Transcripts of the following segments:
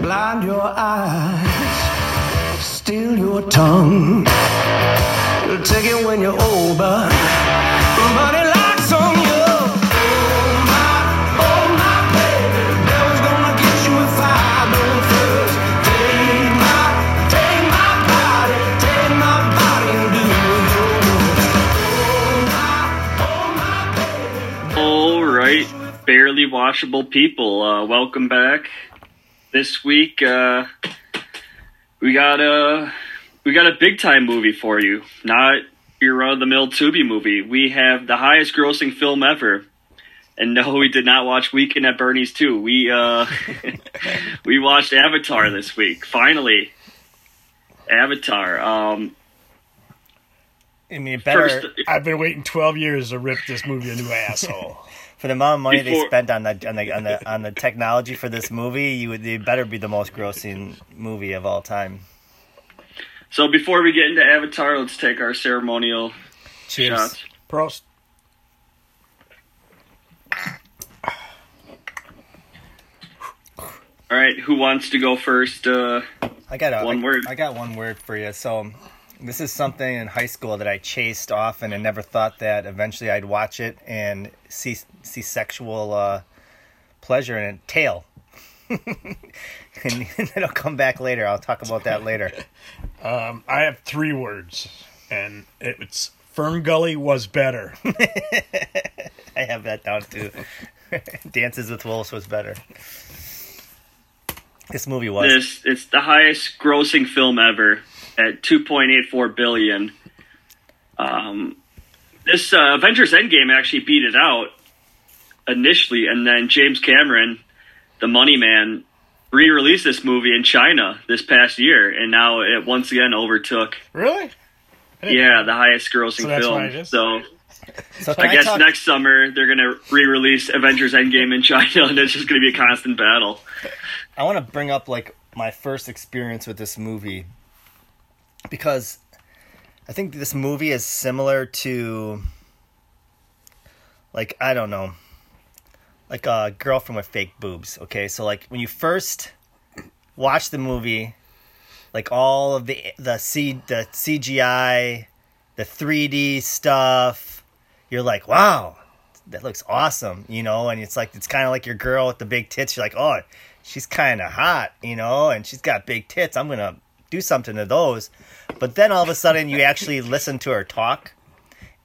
blind your eyes, steal your tongue. You'll take it when you're old, but, locks on you. All right, barely washable people. Uh, welcome back. This week, uh, we got a we got a big time movie for you. Not your run of the mill Tubi movie. We have the highest grossing film ever. And no, we did not watch Weekend at Bernie's 2. We uh, we watched Avatar this week. Finally, Avatar. Um, I mean, better first, I've been waiting 12 years to rip this movie a new asshole. For the amount of money they spent on the on the on the on the technology for this movie. You would it better be the most grossing movie of all time. so before we get into Avatar, let's take our ceremonial Cheers. shots. Prost. All right, who wants to go first? Uh, I got a, One I- word. I got one word for you. So, this is something in high school that I chased often and never thought that eventually I'd watch it and see see sexual uh, pleasure in it. Tail. and it'll come back later. I'll talk about that later. Um, I have three words, and it's Fern Gully was better. I have that down too. Dances with Wolves was better. This movie was. this it's the highest grossing film ever at 2.84 billion. Um, this uh, Avengers Endgame actually beat it out initially, and then James Cameron, the money man, re-released this movie in China this past year, and now it once again overtook Really? I didn't- yeah the highest grossing So film. it is? So so can I guess talk- next summer they're gonna re-release Avengers Endgame in China, and it's just gonna be a constant battle. I want to bring up like my first experience with this movie because I think this movie is similar to like I don't know like a girlfriend with fake boobs. Okay, so like when you first watch the movie, like all of the the C the CGI, the 3D stuff, you're like, wow, that looks awesome, you know, and it's like it's kind of like your girl with the big tits. You're like, oh, she's kind of hot, you know, and she's got big tits. I'm gonna do something to those. But then all of a sudden, you actually listen to her talk,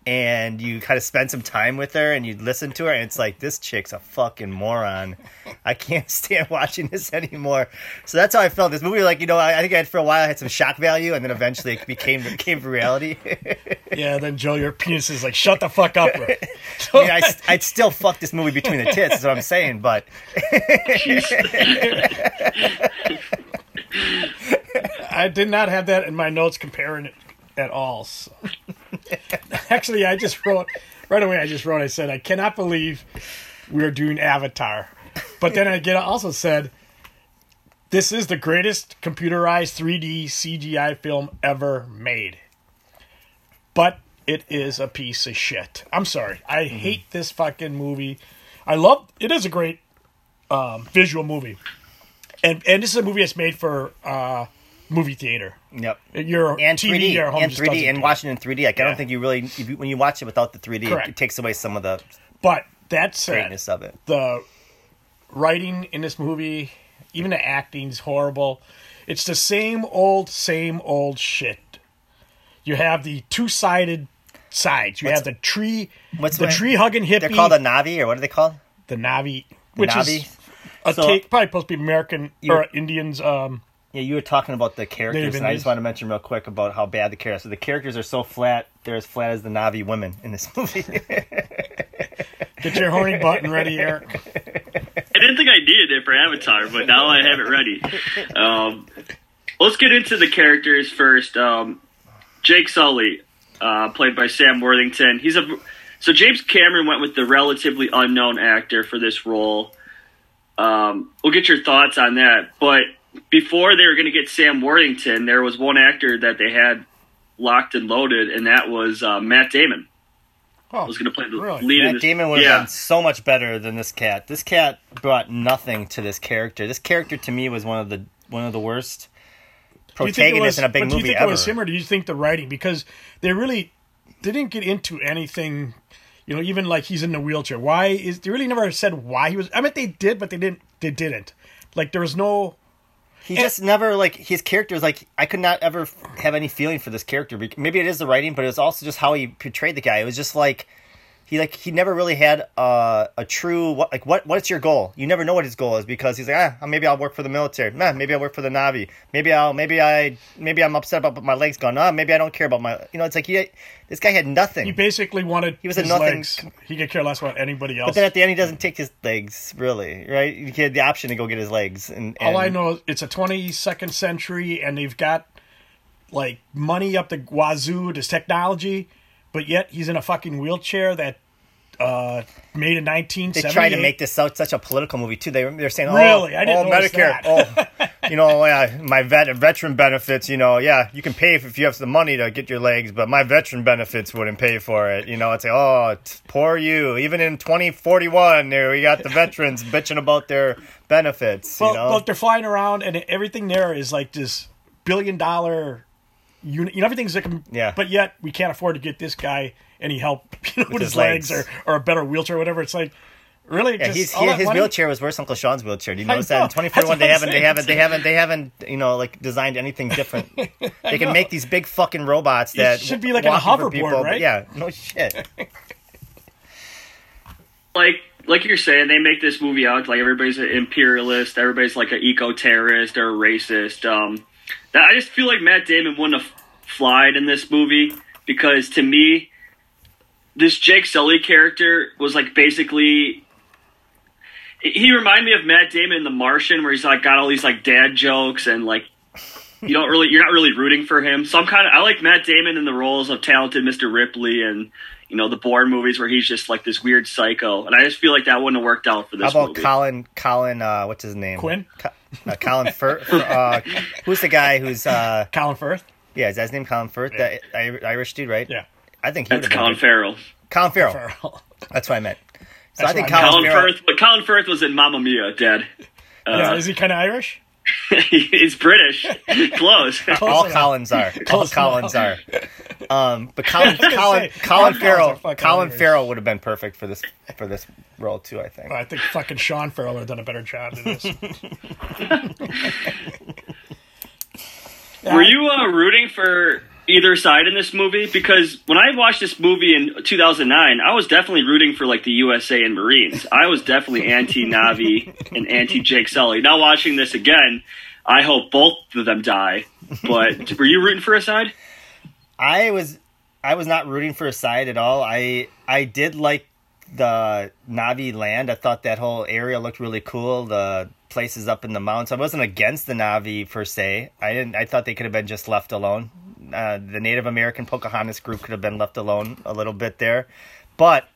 and you kind of spend some time with her, and you listen to her, and it's like this chick's a fucking moron. I can't stand watching this anymore. So that's how I felt. This movie, like you know, I, I think I had for a while I had some shock value, and then eventually it became became reality. Yeah, then Joe, your penis is like, shut the fuck up. Rick." I mean, I, I'd still fuck this movie between the tits. Is what I'm saying. But I did not have that in my notes comparing it at all. So. Actually, I just wrote right away. I just wrote. I said, I cannot believe we are doing Avatar. But then I get also said, this is the greatest computerized 3D CGI film ever made. But it is a piece of shit. I'm sorry. I hate this fucking movie. I love it is a great um, visual movie. And and this is a movie that's made for uh, movie theater. yep. Your And TV 3D, your home and 3D, and watching in 3D. Like I don't think you really, if you, when you watch it without the 3D, it, Correct. it takes away some of the But that said, greatness of it. the writing in this movie, even the acting's horrible. It's the same old, same old shit. You have the two sided sides. You What's- have the tree, what's the the- tree hugging hippie, They're called a Navi, or what are they called? the Navi, which Navi? is a So- take probably supposed to be American or Indians. Um, Yeah, you were talking about the characters, and I just want to mention real quick about how bad the characters. So the characters are so flat; they're as flat as the Navi women in this movie. get your horny button ready, Eric. I didn't think I needed it for Avatar, but now I have it ready. Um, let's get into the characters first. Um, Jake Sully, uh, played by Sam Worthington. He's a so James Cameron went with the relatively unknown actor for this role. Um, we'll get your thoughts on that. But before they were going to get Sam Worthington, there was one actor that they had locked and loaded, and that was uh, Matt Damon. Oh, was going to play the really? lead in Matt this. Damon would have yeah. been so much better than this cat. This cat brought nothing to this character. This character to me was one of the one of the worst Do you think it protagonists was, in a big but do you think ever. it was him, or do you think the writing? Because they really they didn't get into anything. You know, even like he's in the wheelchair. Why is they really never said why he was? I mean, they did, but they didn't. They didn't. Like there was no. He just never like his character was like I could not ever have any feeling for this character. Maybe it is the writing, but it's also just how he portrayed the guy. It was just like he like he never really had uh, a true what like what what's your goal? You never know what his goal is because he's like ah maybe I'll work for the military, nah, maybe I'll work for the Navy, maybe I'll maybe I maybe I'm upset about my legs gone, ah maybe I don't care about my you know it's like he this guy had nothing. He basically wanted He was a his nothing- legs. He could care less about anybody else. but then at the end he doesn't take his legs really right. He had the option to go get his legs and, and All I know it's a 22nd century, and they've got like money up the wazoo, this technology, but yet he's in a fucking wheelchair that uh made in They 1978. try to make this such, such a political movie too. They they're saying, oh, Really? I didn't oh, Medicare, oh, you know, yeah, my vet veteran benefits. You know, yeah, you can pay if, if you have the money to get your legs, but my veteran benefits wouldn't pay for it. You know, it's like, oh, poor you. Even in 2041, there we got the veterans bitching about their benefits. Well, you know, look, they're flying around, and everything there is like this billion dollar unit. You know, everything's like, Yeah. But yet we can't afford to get this guy any help you know, with, his, his legs, legs. or, or a better wheelchair, or whatever. It's like, really, Yeah, just he's, all he, that his money? wheelchair was worse than Uncle Sean's wheelchair. Do you I notice that in know. 2041 they haven't they haven't they haven't they haven't you know like designed anything different. they can make these big fucking robots that should be like on a hoverboard, people, right? Yeah, no shit. like like you're saying, they make this movie out like everybody's an imperialist, everybody's like an eco terrorist or a racist. Um, that I just feel like Matt Damon wouldn't have flied in this movie because to me, this Jake Sully character was like basically. He reminded me of Matt Damon in The Martian, where he's like got all these like dad jokes and like you don't really you're not really rooting for him. So I'm kind of I like Matt Damon in the roles of talented Mr. Ripley and you know the Bourne movies where he's just like this weird psycho, and I just feel like that wouldn't have worked out for this. How about movie. Colin? Colin, uh, what's his name? Quinn? Co- uh, Colin Firth. Uh, who's the guy who's? Uh, Colin Firth. Yeah, is that his name? Colin Firth, Yeah. that Irish dude, right? Yeah. I think he That's Colin been. Farrell. Colin Farrell. Farrell. That's what I meant. So That's I think I. Colin, Colin Farrell. Firth, but Colin Firth was in Mamma Mia, Dad. yeah, is he kind of Irish? he's British. Close. All enough. Collins are. All Close Collins are. Um, but Colin, Colin, say, Colin Farrell, Colin Irish. Farrell would have been perfect for this for this role too. I think. I think fucking Sean Farrell would have done a better job than this. Were you uh, rooting for either side in this movie? Because when I watched this movie in 2009, I was definitely rooting for like the USA and Marines. I was definitely anti Navi and anti Jake Sully. Now watching this again, I hope both of them die. But were you rooting for a side? I was I was not rooting for a side at all. I I did like the Navi land. I thought that whole area looked really cool. The places up in the mountains. I wasn't against the Navi per se. I didn't. I thought they could have been just left alone. Uh, the Native American Pocahontas group could have been left alone a little bit there, but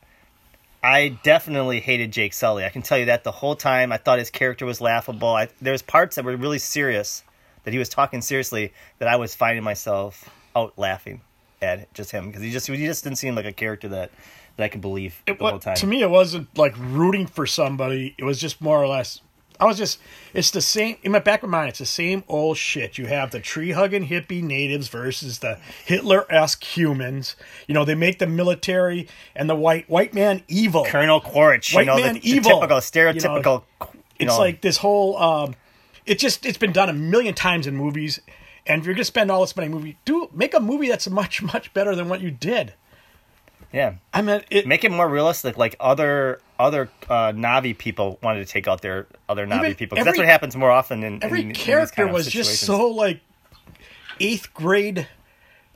I definitely hated Jake Sully. I can tell you that the whole time. I thought his character was laughable. I, was parts that were really serious, that he was talking seriously, that I was finding myself out laughing at just him because he just he just didn't seem like a character that that I could believe It the whole time. To me, it wasn't like rooting for somebody. It was just more or less. I was just. It's the same in my back of my mind. It's the same old shit. You have the tree hugging hippie natives versus the Hitler esque humans. You know, they make the military and the white white man evil. Colonel Quaritch, White you know, man the, evil, the typical stereotypical. You it's know, like this whole. Um, it just it's been done a million times in movies, and if you're gonna spend all this money on a movie, do make a movie that's much much better than what you did. Yeah, I mean, it, make it more realistic. Like other other uh, Navi people wanted to take out their other Navi people. 'cause that's what happens more often in every in- in character kind of was just so like eighth grade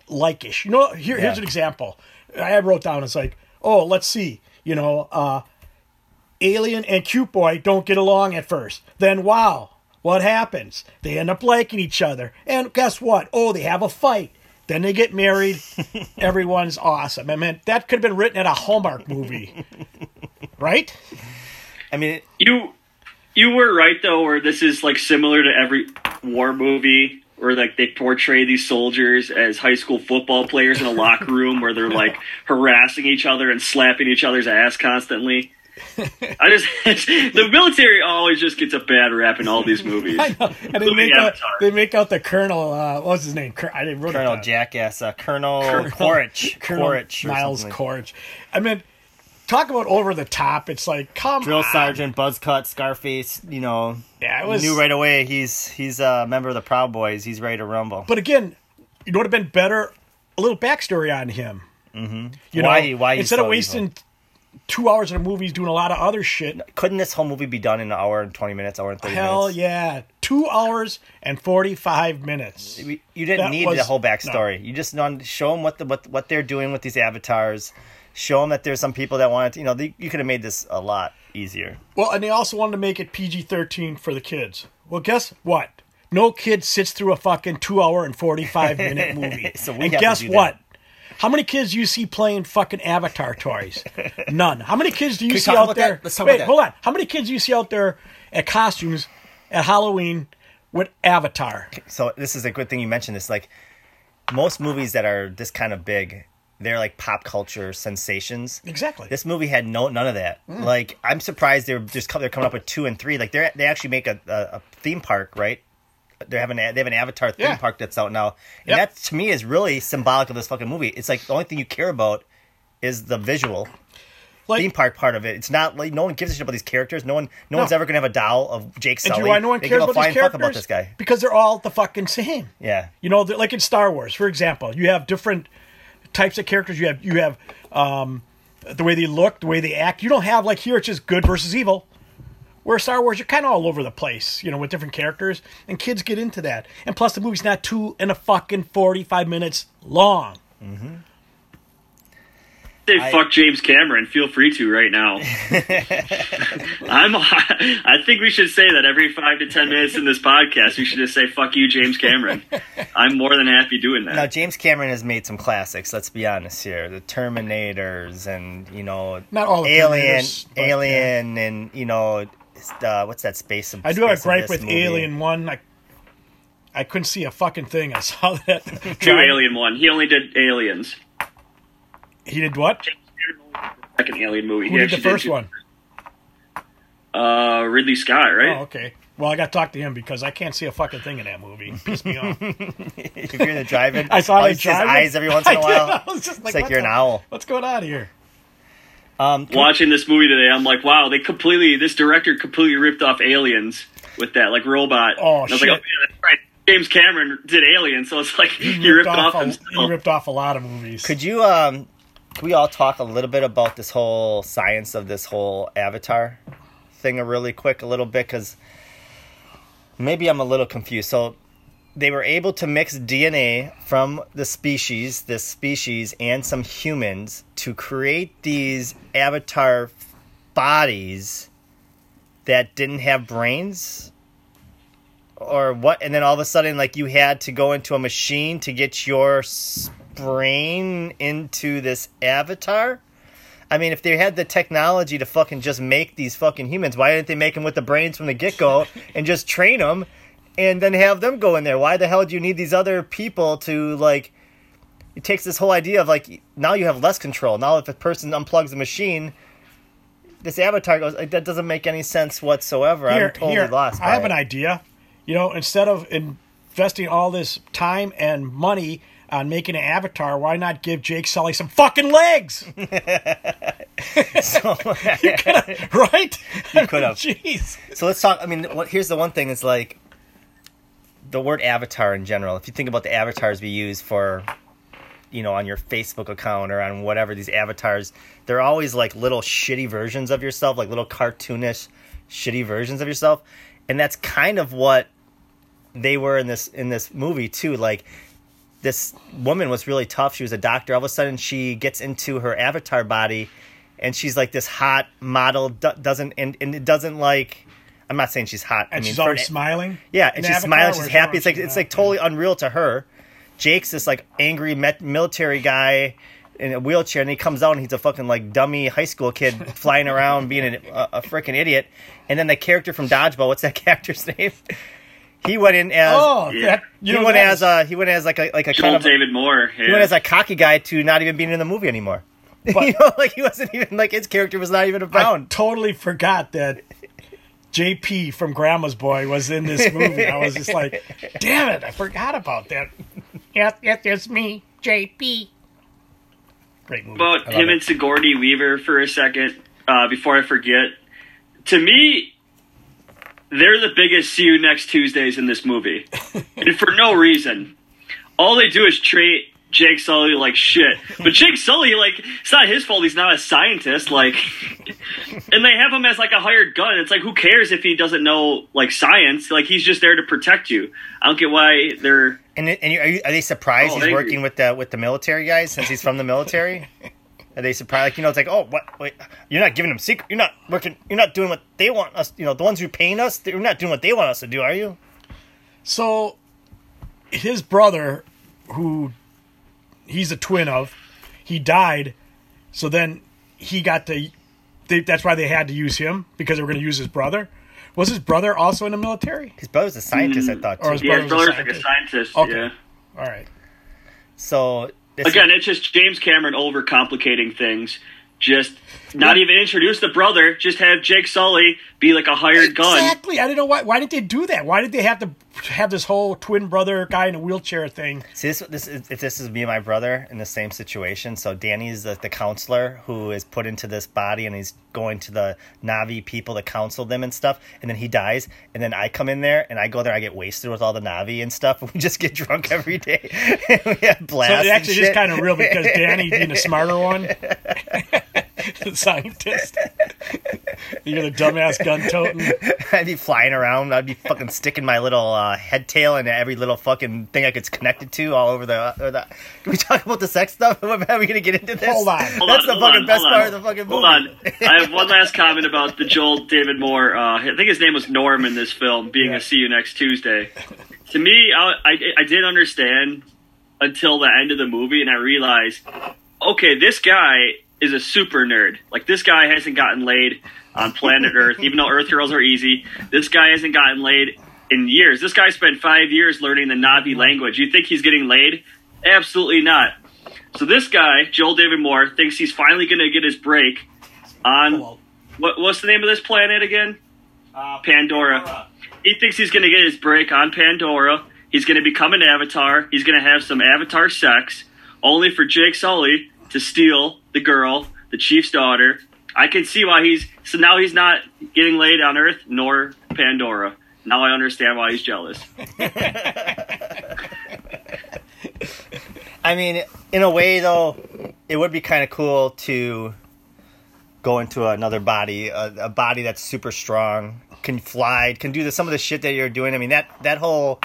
like-ish. You know, here, here's Yeah. an example. I wrote down. It's like, oh, let's see. You know, uh, Alien and Cute Boy don't get along at first. Then, wow, what happens? They end up liking each other. And guess what? Oh, they have a fight. Then they get married. Everyone's awesome. I mean, that could have been written in a Hallmark movie, right? I mean, it- You you were right though, where this is like similar to every war movie where like they portray these soldiers as high school football players in a locker room where they're like harassing each other and slapping each other's ass constantly. I just the military always just gets a bad rap in all these movies. I know. And they make out, they make out the colonel. Uh, what's his name? I didn't wrote Colonel down. Jackass, uh, Colonel, Colonel- Quaritch, Colonel Quaritch, Miles something. Quaritch. I mean, talk about over the top. It's like, come Drill on. Sergeant, Buzzcut, Scarface. You know, Yeah, it was. knew right away he's he's a member of the Proud Boys. He's ready to rumble. But again, you know what would have been better? A little backstory on him. Mm-hmm. You Why know, he- why instead so of wasting two hours in a movie doing a lot of other shit. Couldn't this whole movie be done in an hour and twenty minutes, hour and thirty Hell minutes? yeah, two hours and forty-five minutes. You didn't That need was- the whole backstory. You just wanted show them what the what what they're doing with these avatars. Show them that there's some people that want to. You know, they, you could have made this a lot easier. Well, and they also wanted to make it PG-13 for the kids. Well, guess what? No kid sits through a fucking two-hour and forty-five minute movie. So we and guess what? How many kids do you see playing fucking Avatar toys? None. How many kids do you we see out there? Wait, hold on. How many kids do you see out there at costumes at Halloween with Avatar? So this is a good thing you mentioned this. Like most movies that are this kind of big, they're like pop culture sensations. Exactly. This movie had no none of that. Mm. Like I'm surprised they're just they're coming up with two and three. Like they they actually make a, a, a theme park, right? They're having a, they have an Avatar theme Yeah. park that's out now, Yep. and that to me is really symbolic of this fucking movie. It's like the only thing you care about is the visual like, theme park part of it. It's not like no one gives a shit about these characters. No one no, No. one's ever gonna have a doll of Jake and Sully. you know why no one they cares about these characters? about this guy. Because they're all the fucking same. Yeah. You know, like in Star Wars, for example, you have different types of characters. You have you have um, the way they look, the way they act. You don't have like here it's just good versus evil. Where Star Wars, you're kind of all over the place, you know, with different characters, and kids get into that. And plus, the movie's not two and a fucking forty-five minutes long. Mm-hmm. Say I- fuck James Cameron. Feel free to right now. I'm. I think we should say that every five to ten minutes in this podcast, we should just say "fuck you, James Cameron." I'm more than happy doing that. Now James Cameron has made some classics. Let's be honest here: the Terminators, and you know, Not all the Alien, Terminators, but, Alien, and you know, uh, what's that space? I do have a gripe with movie? Alien One. I, I couldn't see a fucking thing. I saw that. Two Alien one. He only did Aliens. He did what? Second Alien movie. Who He did the first two. one? Uh, Ridley Scott, right? Oh, okay. Well, I got to talk to him because I can't see a fucking thing in that movie. Piss me off. if you're in the drive-in, I saw all him you see is driving. eyes every once in a while. I was just It's like you're an owl. What's going on here? Um, Watching this movie today, I'm like, wow, they completely. This director completely ripped off Aliens with that like robot. Oh, And I was shit. like, oh, yeah, that's right. James Cameron did Aliens, so it's like he, ripped, off, a, himself. he ripped off a lot of movies. Could you um could we all talk a little bit about this whole science of this whole avatar thing a really quick a little bit cuz maybe I'm a little confused. So they were able to mix DNA from the species, this species and some humans to create these avatar bodies that didn't have brains? Or what and then all of a sudden like you had to go into a machine to get your brain into this avatar? I mean if they had the technology to fucking just make these fucking humans why didn't they make them with the brains from the get-go and just train them and then have them go in there why the hell do you need these other people to like it takes this whole idea of like now you have less control now if a person unplugs the machine this avatar goes like that doesn't make any sense whatsoever Here, i'm totally here, lost I have it. an idea. You know, instead of investing all this time and money on making an avatar, why not give Jake Sully some fucking legs? So, right? You could have. Jeez. so let's talk. I mean, what, here's the one thing: is like the word avatar in general. If you think about the avatars we use for, you know, on your Facebook account or on whatever these avatars, they're always like little shitty versions of yourself, like little cartoonish, shitty versions of yourself, and that's kind of what they were in this in this movie too. Like this woman was really tough. She was a doctor. All of a sudden, she gets into her avatar body, and she's like this hot model. Doesn't and, and it doesn't like. I'm not saying she's hot. I And mean, she's for always an- smiling. Yeah, and she's Avatar, smiling. She's happy. It's like it's like totally unreal to her. Jake's this like angry met- military guy in a wheelchair, and he comes out and he's a fucking like dummy high school kid flying around being an, a, a freaking idiot. And then the character from Dodgeball, what's that character's name? he went in as Oh, Yeah. that you he know went as a uh, he went as like a like a Joel kind of David Moore. he went as a cocky guy to not even being in the movie anymore. But- you know, like he wasn't even like his character was not even I around. totally forgot that JP from Grandma's Boy was in this movie. I was just like, damn it, I forgot about that. Yes, yes, it's me, JP. Great movie. about him it. and Sigourney Weaver for a second uh, before I forget. To me, they're the biggest "See you next Tuesdays" in this movie, and for no reason. All they do is treat Jake Sully like shit. But Jake Sully, like, it's not his fault. He's not a scientist. Like, and they have him as like a hired gun. It's like, who cares if he doesn't know like science? Like, he's just there to protect you. I don't get why they're. And and are, you, are they surprised Oh, he's angry. working with the with the military guys since he's from the military? Are they surprised? Like you know, it's like, oh, what? Wait, you're not giving them secret. You're not working. You're not doing what they want us. You know, the ones who are paying us. you're not doing what they want us to do. Are you? So, his brother, who he's a twin of, he died. So then he got to. They, that's why they had to use him because they were going to use his brother. Was his brother also in the military? His brother's a scientist. I hmm. thought Or his Yeah, his brother's a like a scientist. scientist. Okay. Yeah. All right. So this Again, it's just James Cameron overcomplicating things. Just not even introduce the brother. Just have Jake Sully be like a hired gun. Exactly. I don't know why. Why did they do that? Why did they have to have this whole twin brother guy in a wheelchair thing? See, this, this is, if this is me and my brother in the same situation. So Danny's the, the counselor who is put into this body, and he's going to the Navi people to counsel them and stuff. And then he dies, and then I come in there, and I go there, I get wasted with all the Navi and stuff. And we just get drunk every day. we have So blasts. it actually and is kind of real because Danny being the smarter one, the scientist. You're the dumbass gun toting. I'd be flying around. I'd be fucking sticking my little uh, head tail into every little fucking thing I could connect it to all over the. Uh, the Can we talk about the sex stuff? Are we gonna get into this? Hold on. Hold That's on, the fucking on, best part on. of the fucking movie. Hold on. I have one last comment about the Joel David Moore. Uh, I think his name was Norm in this film, being Yeah. a See You Next Tuesday. To me, I, I, I didn't understand until the end of the movie, and I realized, okay, this guy is a super nerd. Like, this guy hasn't gotten laid on planet Earth, even though Earth girls are easy. This guy hasn't gotten laid in years. This guy spent five years learning the Navi language. You think he's getting laid? Absolutely not. So this guy, Joel David Moore, thinks he's finally going to get his break on what, what's the name of this planet again? Uh, Pandora. He thinks he's going to get his break on Pandora. He's going to become an avatar. He's going to have some avatar sex, only for Jake Sully to steal the girl, the chief's daughter. I can see why he's so now he's not getting laid on Earth nor Pandora. Now I understand why he's jealous. I mean, in a way, though, it would be kind of cool to go into another body, a, a body that's super strong, can fly, can do the, some of the shit that you're doing. I mean, that that whole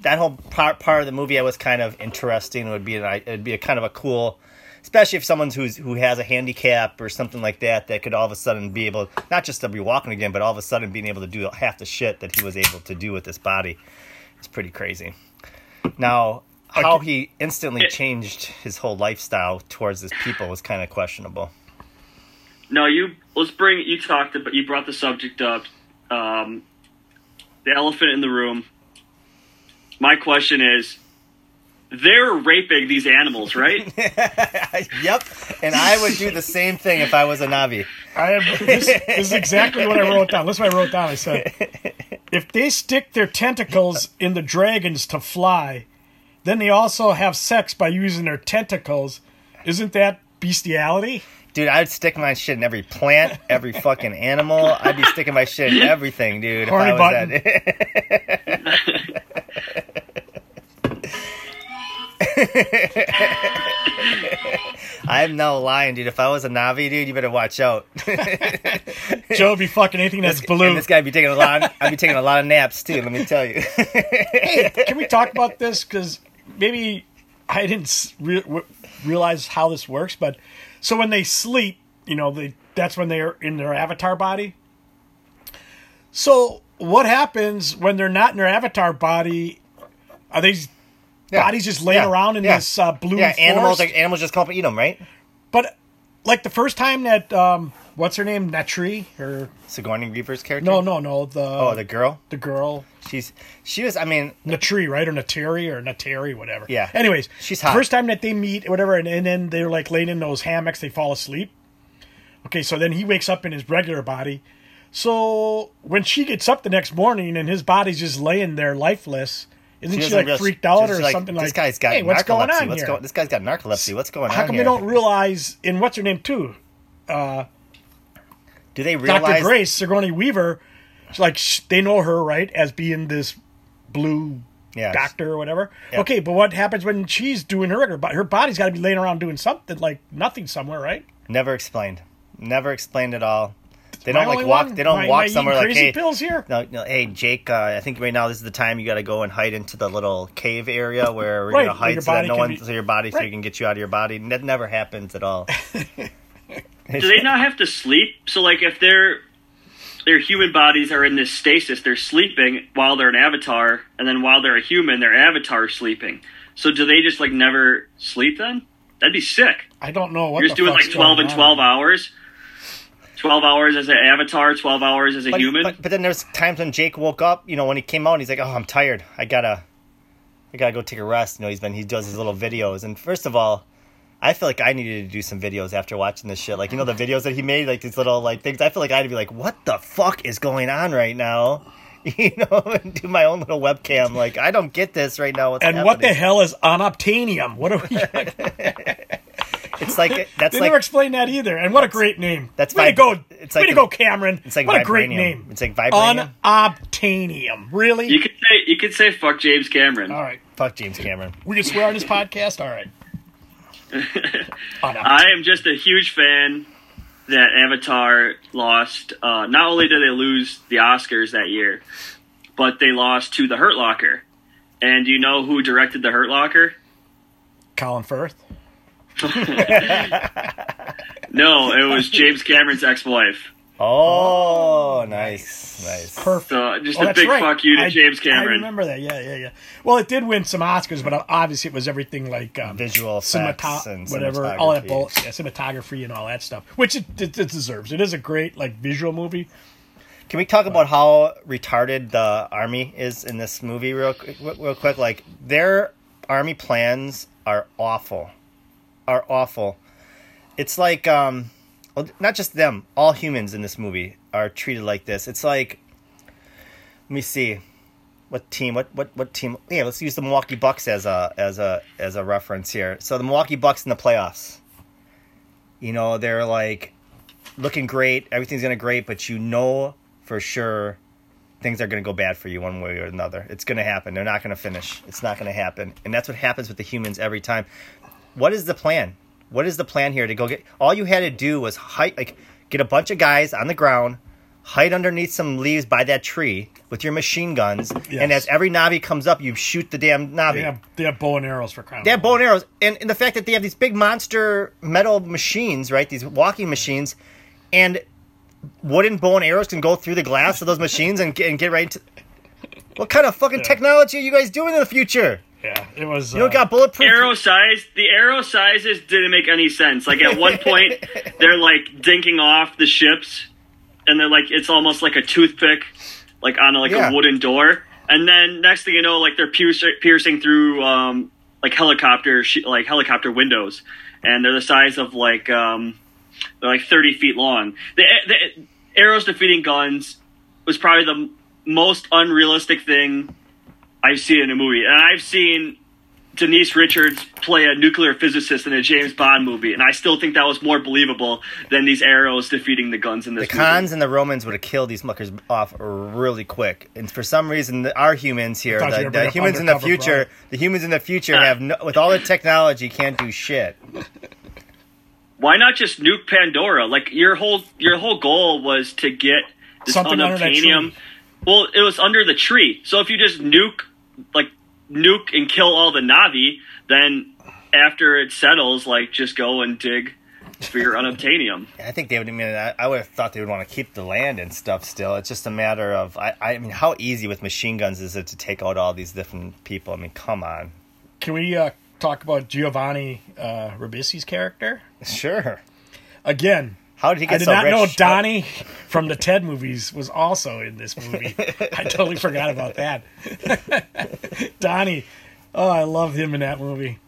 that whole part part of the movie I was kind of interesting. It would be an, it'd be a kind of a cool, especially if someone's who's who has a handicap or something like that that could all of a sudden be able not just to be walking again, but all of a sudden being able to do half the shit that he was able to do with this body. It's pretty crazy. Now, how he instantly changed his whole lifestyle towards his people was kind of questionable. No, you let's bring you talked about you brought the subject up. Um, the elephant in the room. My question is, they're raping these animals, right? yep, and I would do the same thing if I was a Navi. I have this, this is exactly what I wrote down. This is what I wrote down. I said, if they stick their tentacles in the dragons to fly, then they also have sex by using their tentacles. Isn't that bestiality? Dude, I'd stick my shit in every plant, every fucking animal. I'd be sticking my shit in everything, dude. Horny if I was that. I'm no lying, dude. If I was a Navi, dude, you better watch out. Joe would be fucking anything that's And blue. this guy be taking a lot. Of, I'd be taking a lot of naps too. Let me tell you. hey, can we talk about this? Because maybe I didn't re- realize how this works. But so when they sleep, you know, they that's when they're in their avatar body. So what happens when they're not in their avatar body? Are these bodies just laying Yeah. around in Yeah. this uh, blue yeah, animals. Like animals just come up and eat them, right? But like the first time that um, what's her name? Natri or Sigourney Weaver's character. no, no, no. The Oh, the girl. the girl She's she was. I mean, Natri, right? Or Nateri or Nateri, whatever. Yeah. Anyways, She's hot. First time that they meet, whatever, and, and then they're like laying in those hammocks, they fall asleep. Okay, so then he wakes up in his regular body. So when she gets up the next morning and his body's just laying there lifeless, isn't she, doesn't like freaked out or something This like? guy's got hey, what's going on What's here? going? This guy's got narcolepsy. What's going How on How come here? they don't realize? In what's her name too? Uh, Do they realize? Dr. Grace Sigourney Weaver. Like sh- they know her right as being this blue Yes. doctor or whatever. Yep. Okay, but what happens when she's doing her regular? Her body's got to be laying around doing something like nothing somewhere, right? Never explained. Never explained at all. They don't like walk. one? They don't Am I- walk am I eating somewhere like crazy hey. pills here. No, no, hey Jake. Uh, I think right now this is the time you got to go and hide into the little cave area where we're Right, gonna hide your so that no can one, be- so your body, so Right. you can get you out of your body. That never happens at all. Do they not have to sleep? So like if their their human bodies are in this stasis, they're sleeping while they're an avatar, and then while they're a human, their avatar is sleeping. So do they just like never sleep then? That'd be sick. I don't know what You're just doing like twelve and twelve on. hours. Twelve hours as an avatar, twelve hours as a But, human. but but then there's times when Jake woke up. You know, when he came out, he's like, "Oh, I'm tired. I gotta, I gotta go take a rest." You know, he's been he does his little videos. And first of all, I feel like I needed to do some videos after watching this shit. Like you know the videos that he made, like these little like things. I feel like I'd be like, "What the fuck is going on right now?" You know, and do my own little webcam. Like I don't get this right now. What's And what the hell is unobtainium? What are we? It's like that's they like never explained that either. And what a great name! that's way to vib- go. it's way like to go, Cameron. it's like what a great name. It's like vibranium. Unobtainium. Really? you could say you could say fuck James Cameron. All right. Fuck James Cameron. We can swear on this podcast. All right. I am just a huge fan that Avatar lost. Uh, not only did they lose the Oscars that year, but they lost to The Hurt Locker. And do you know who directed The Hurt Locker? Colin Firth. No, it was James Cameron's ex-wife. Oh, nice, nice. Perfect. So just Oh, a big right. fuck you to I- James Cameron. I remember that. Yeah, yeah, yeah. Well, it did win some Oscars, but obviously it was everything like um, Visual effects cinemat- and whatever, all that cinematography. bull- yeah, cinematography and all that stuff, which it, it, it deserves. It is a great like visual movie. Can we talk about how retarded the army is in this movie real quick, real quick? Like their army plans are awful. Are awful. It's like um well, not just them, all humans in this movie are treated like this. It's like let me see. What team? What what what team? Yeah, let's use the Milwaukee Bucks as a as a as a reference here. So the Milwaukee Bucks in the playoffs. You know, they're like looking great, everything's gonna great, but you know for sure things are gonna go bad for you one way or another. It's gonna happen. They're not gonna finish. It's not gonna happen. And that's what happens with the humans every time. What is the plan? What is the plan here to go get all you had to do was hide like get a bunch of guys on the ground, hide underneath some leaves by that tree with your machine guns, and as every Navi comes up, you shoot the damn Navi. They have they have bow and arrows for crying. They have bow and arrows, and, and the fact that they have these big monster metal machines, right? These walking machines, and wooden bow and arrows can go through the glass of those machines and get, and get right into. What kind of fucking technology are you guys doing in the future? Yeah, it was. You don't uh, got bulletproof. Arrow size, the arrow sizes didn't make any sense. Like at one point, they're like dinking off the ships, and they're like it's almost like a toothpick, like on a, like Yeah. a wooden door. And then next thing you know, like they're pierce- piercing through um, like helicopter sh- like helicopter windows, and they're the size of like um, they're like thirty feet long. The, the arrows defeating guns was probably the most unrealistic thing I've seen in a movie, and I've seen Denise Richards play a nuclear physicist in a James Bond movie, and I still think that was more believable than these arrows defeating the guns in the this cons and the Romans would have killed these muckers off really quick, and for some reason, the, our humans here, the, the humans in the future, Bride. the humans in the future have no, with all the technology can't do shit. Why not just nuke Pandora? Like your whole your whole goal was to get this Something under that unobtainium. tree. Well, it was under the tree. So if you just nuke, like nuke and kill all the Navi, then after it settles, like just go and dig for your unobtainium. I think they would. I mean, I, I would have thought they would want to keep the land and stuff. Still, it's just a matter of. I, I mean, how easy with machine guns is it to take out all these different people? I mean, come on. Can we uh, talk about Giovanni uh, Ribisi's character Sure. again? How did he get I did so not rich? know Donnie from the Ted movies was also in this movie. I totally forgot about that. Donnie, oh, I love him in that movie.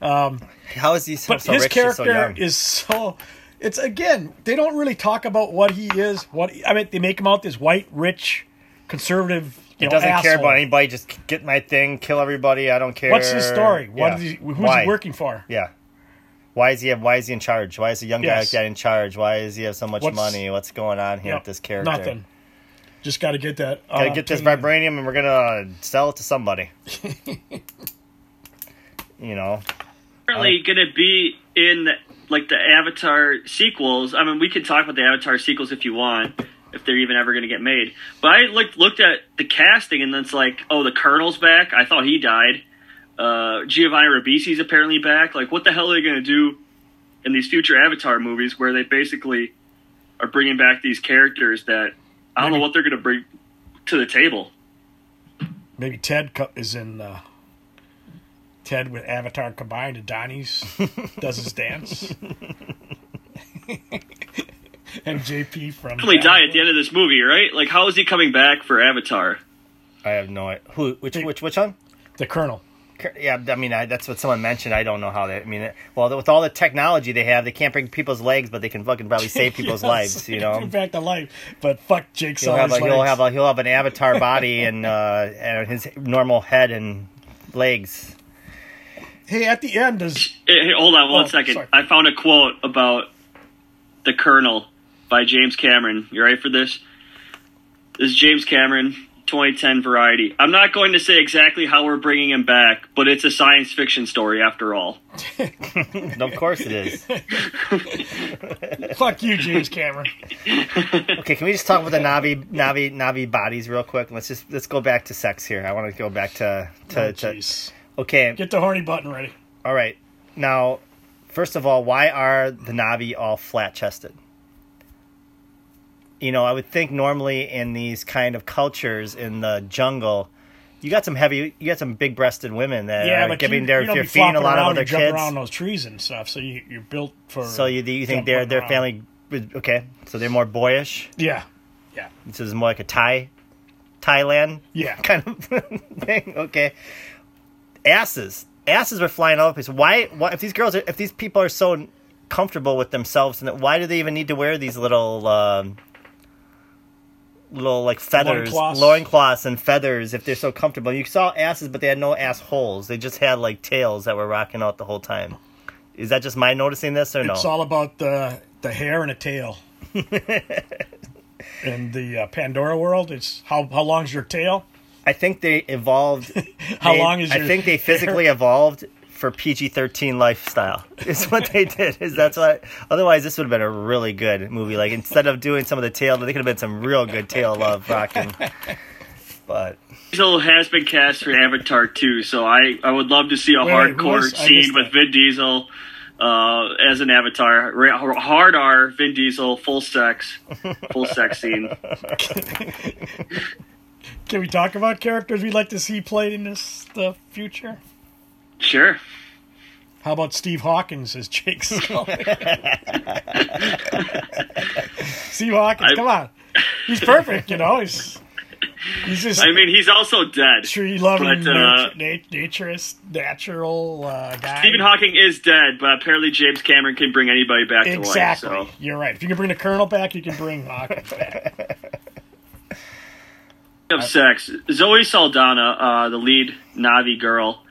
Um, How is he so, But so his so character young? is so. It's again, they don't really talk about what he is. What I mean, they make him out this white, rich, conservative. You He know, doesn't care about anybody. Just get my thing, kill everybody. I don't care. What's his story? What Yeah. is he, who's Why? he working for? Yeah. Why is he? have, Why is he in charge? Why is the young guy Yes. like that in charge? Why does he have so much What's- money? What's going on here Yep, with this character? Nothing. Just got to get that. Gotta uh, get this vibranium, and we're gonna sell it to somebody. you know, Apparently, going to be in like the Avatar sequels. I mean, we can talk about the Avatar sequels if you want, if they're even ever going to get made. But I looked looked at the casting, and it's like, oh, the Colonel's back. I thought he died. Uh, Giovanni Ribisi's apparently back. Like, what the hell are they going to do in these future Avatar movies where they basically are bringing back these characters that I don't know what they're going to bring to the table. Maybe Ted is in. Uh, Ted with Avatar combined, and Donnie's does his dance. and JP from. Probably die at the end of this movie, right? Like, how is he coming back for Avatar? I have no idea. Who? Which? Which? Which one? The Colonel. Yeah, I mean, I, that's what someone mentioned. I don't know how they. I mean, well, with all the technology they have, they can't break people's legs, but they can fucking probably save people's Yes, lives. You know, Bring back to life, but fuck Jake he'll have, a, he'll have a he'll have an avatar body and uh, and his normal head and legs. Hey, at the end, does Hey, hey, hold on one Oh, second. sorry. I found a quote about the Colonel by James Cameron. You ready for this? This is James Cameron, 2010 Variety. I'm not going to say exactly how we're bringing him back, but it's a science fiction story after all. of course it is. fuck you, James Cameron? Okay, can we just talk about the Navi Navi Navi bodies real quick? Let's just let's go back to sex here. I want to go back to to, Oh, to okay. Get the horny button ready. All right. Now, first of all, why are the Navi all flat chested? You know, I would think normally in these kind of cultures in the jungle, you got some heavy, you got some big breasted women that Yeah, are giving you, their, you feeding a lot of other kids. around those trees and stuff. So you, you're built for. So you, you think their their family, okay? So they're more boyish. Yeah, yeah, This is more like a Thai, Thailand yeah. kind of thing. Okay, asses, asses were flying all over the place. Why? Why? If these girls, are, if these people are so comfortable with themselves, and why do they even need to wear these little, um, little like feathers, Loincloths. loincloths and feathers? If they're so comfortable, you saw asses, but they had no assholes. They just had like tails that were rocking out the whole time. Is that just my noticing this or no? It's all about the the hair and a tail. In the uh, Pandora world, it's how how long's your tail? I think they evolved. How they- long is I your think they hair? physically evolved for PG thirteen lifestyle. Is what they did. Is that's why. Otherwise, this would have been a really good movie. Like instead of doing some of the tail, they could have been some real good tail love rocking. But Diesel has been cast for Avatar 2, so I, I would love to see a Wait, wait, hardcore is- scene with. Vin Diesel uh, as an Avatar. Ra- Hard R, Vin Diesel, full sex, full sex scene. Can we talk about characters we'd like to see played in this the future? Sure. How about Steve Hawkins as Jake Sully? Steve Hawkins, I- come on, he's perfect. You know, he's he's just I mean, he's also dead. tree loving, but, uh, nat- naturist, natural uh, guy. Stephen Hawking is dead, but apparently James Cameron can bring anybody back Exactly. to life. So. You're right. If you can bring the Colonel back, you can bring Hawkins back. of sex. Zoe Saldana, uh, the lead Navi girl,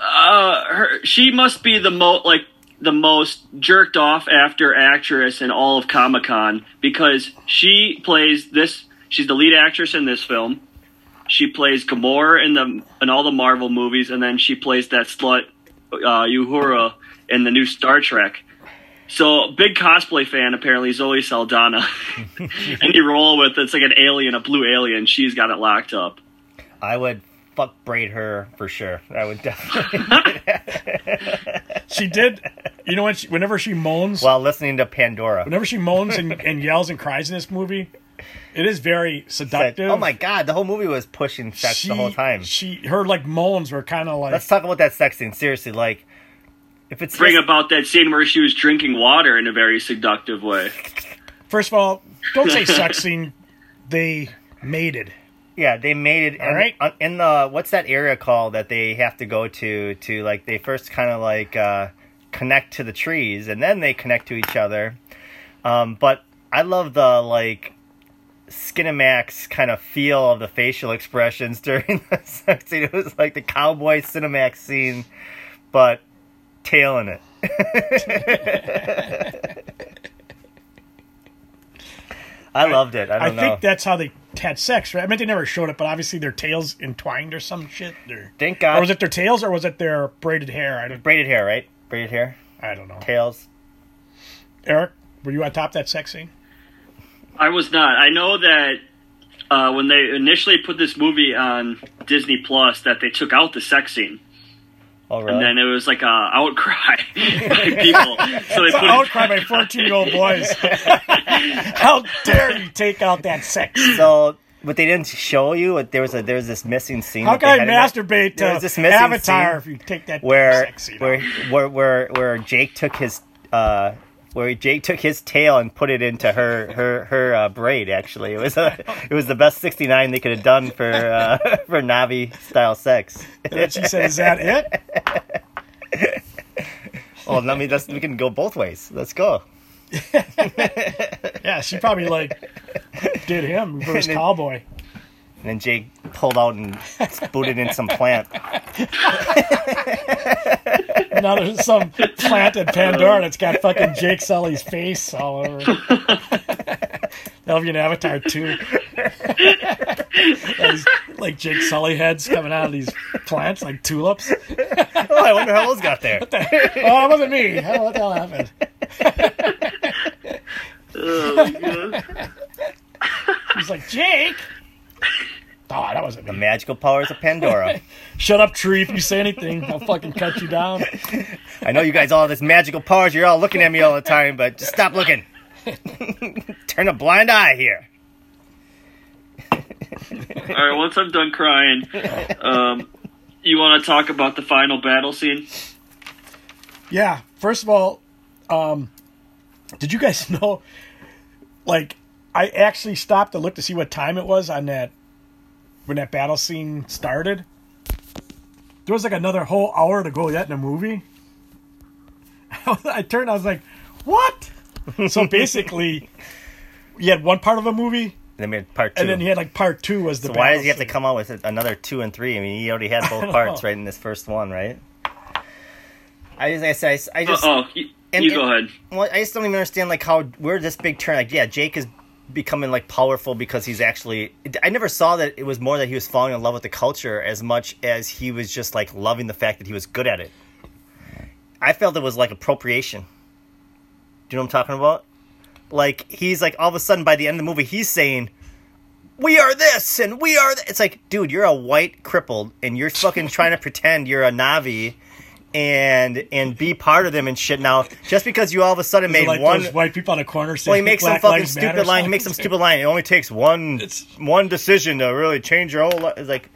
uh, her she must be the most like the most jerked off after actress in all of Comic Con because she plays this. She's the lead actress in this film. She plays Gamora in the in all the Marvel movies, and then she plays that slut uh, Uhura in the new Star Trek. So big cosplay fan apparently Zoe Saldana. Any role with it's like an alien, a blue alien. She's got it locked up. I would fuck braid her for sure. I would definitely. She did. You know what? She, whenever she moans, while listening to Pandora. whenever she moans and, and yells and cries in this movie, it is very Said, seductive. oh my god, the whole movie was pushing sex she, the whole time. She her like moans were kind of like Let's talk about that sex scene. Seriously, like If it's bring just- about that scene where she was drinking water in a very seductive way. First of all, don't say sex scene. They mated. Yeah, they made it. All right. in, in the what's that area called that they have to go to to like they first kind of like uh, connect to the trees and then they connect to each other. Um, but I love the like Skinamax kind of feel of the facial expressions during the sex scene. It was like the cowboy Cinemax scene, but tailing it. I loved it. I I don't know. think that's how they had sex, right? I mean, they never showed it, but obviously their tails entwined or some shit. Or, Thank God. or was it their tails or was it their braided hair? I don't. braided hair, right? Braided hair, I don't know. tails. Eric, were you on top of that sex scene? I was not. I know that uh, when they initially put this movie on Disney Plus, that they took out the sex scene, Oh, and then it was like a outcry by people. So they put it, Outcry by fourteen-year-old boys. How dare you take out that sex? so, what they didn't show you, there was a there was this missing scene. How can I had in it masturbate to was this missing Avatar if you take that where sex scene where, where where where Jake took his uh where Jake took his tail and put it into her her her uh, braid. Actually, it was a, it was the best sixty nine they could have done for uh, for Navi style sex. And she said, "Is that it?" well, let me let's, we can go both ways. Let's go. Yeah, she probably like did him reverse cowboy. And then Jake pulled out and booted in some plant. Now there's some plant in Pandora that's got fucking Jake Sully's face all over. That'll be an Avatar too. These, like Jake Sully heads coming out of these plants like tulips. Oh, I wonder how those got there. The, Oh, that wasn't me. How what the hell happened? oh, God. He's like Jake. Oh, that wasn't The me. magical powers of Pandora. Shut up, tree. If you say anything, I'll fucking cut you down. I know you guys all have this magical powers. You're all looking at me all the time, but just stop looking. Turn a blind eye here. All right, once I'm done crying, um, you want to talk about the final battle scene? Yeah. First of all, um, did you guys know? Like, I actually stopped to look to see what time it was on that when that battle scene started. There was like another whole hour to go yet in the movie. I turned. I was like, "What?" So basically, you had one part of a movie, And then we had part two. and then you had like part two was the. so why battle does he have to come out with another two and three? I mean, he already had both parts right in this first one, right? I just, I, said- I just, oh, you, and- you go and- ahead. well, I just don't even understand like how where this big turn. Like, yeah, Jake is becoming like powerful because he's actually. I never saw that it was more that he was falling in love with the culture as much as he was just like loving the fact that he was good at it. I felt it was like appropriation. Do you know what I'm talking about? Like he's like all of a sudden by the end of the movie he's saying, "We are this and we are." Th-. It's like, dude, you're a white crippled and you're fucking trying to pretend you're a Navi. And and be part of them and shit. Now, just because you all of a sudden made like one those white people on the corner saying well, he makes some fucking stupid line. He makes some stupid line. It only takes one It's- one decision to really change your whole life. It's like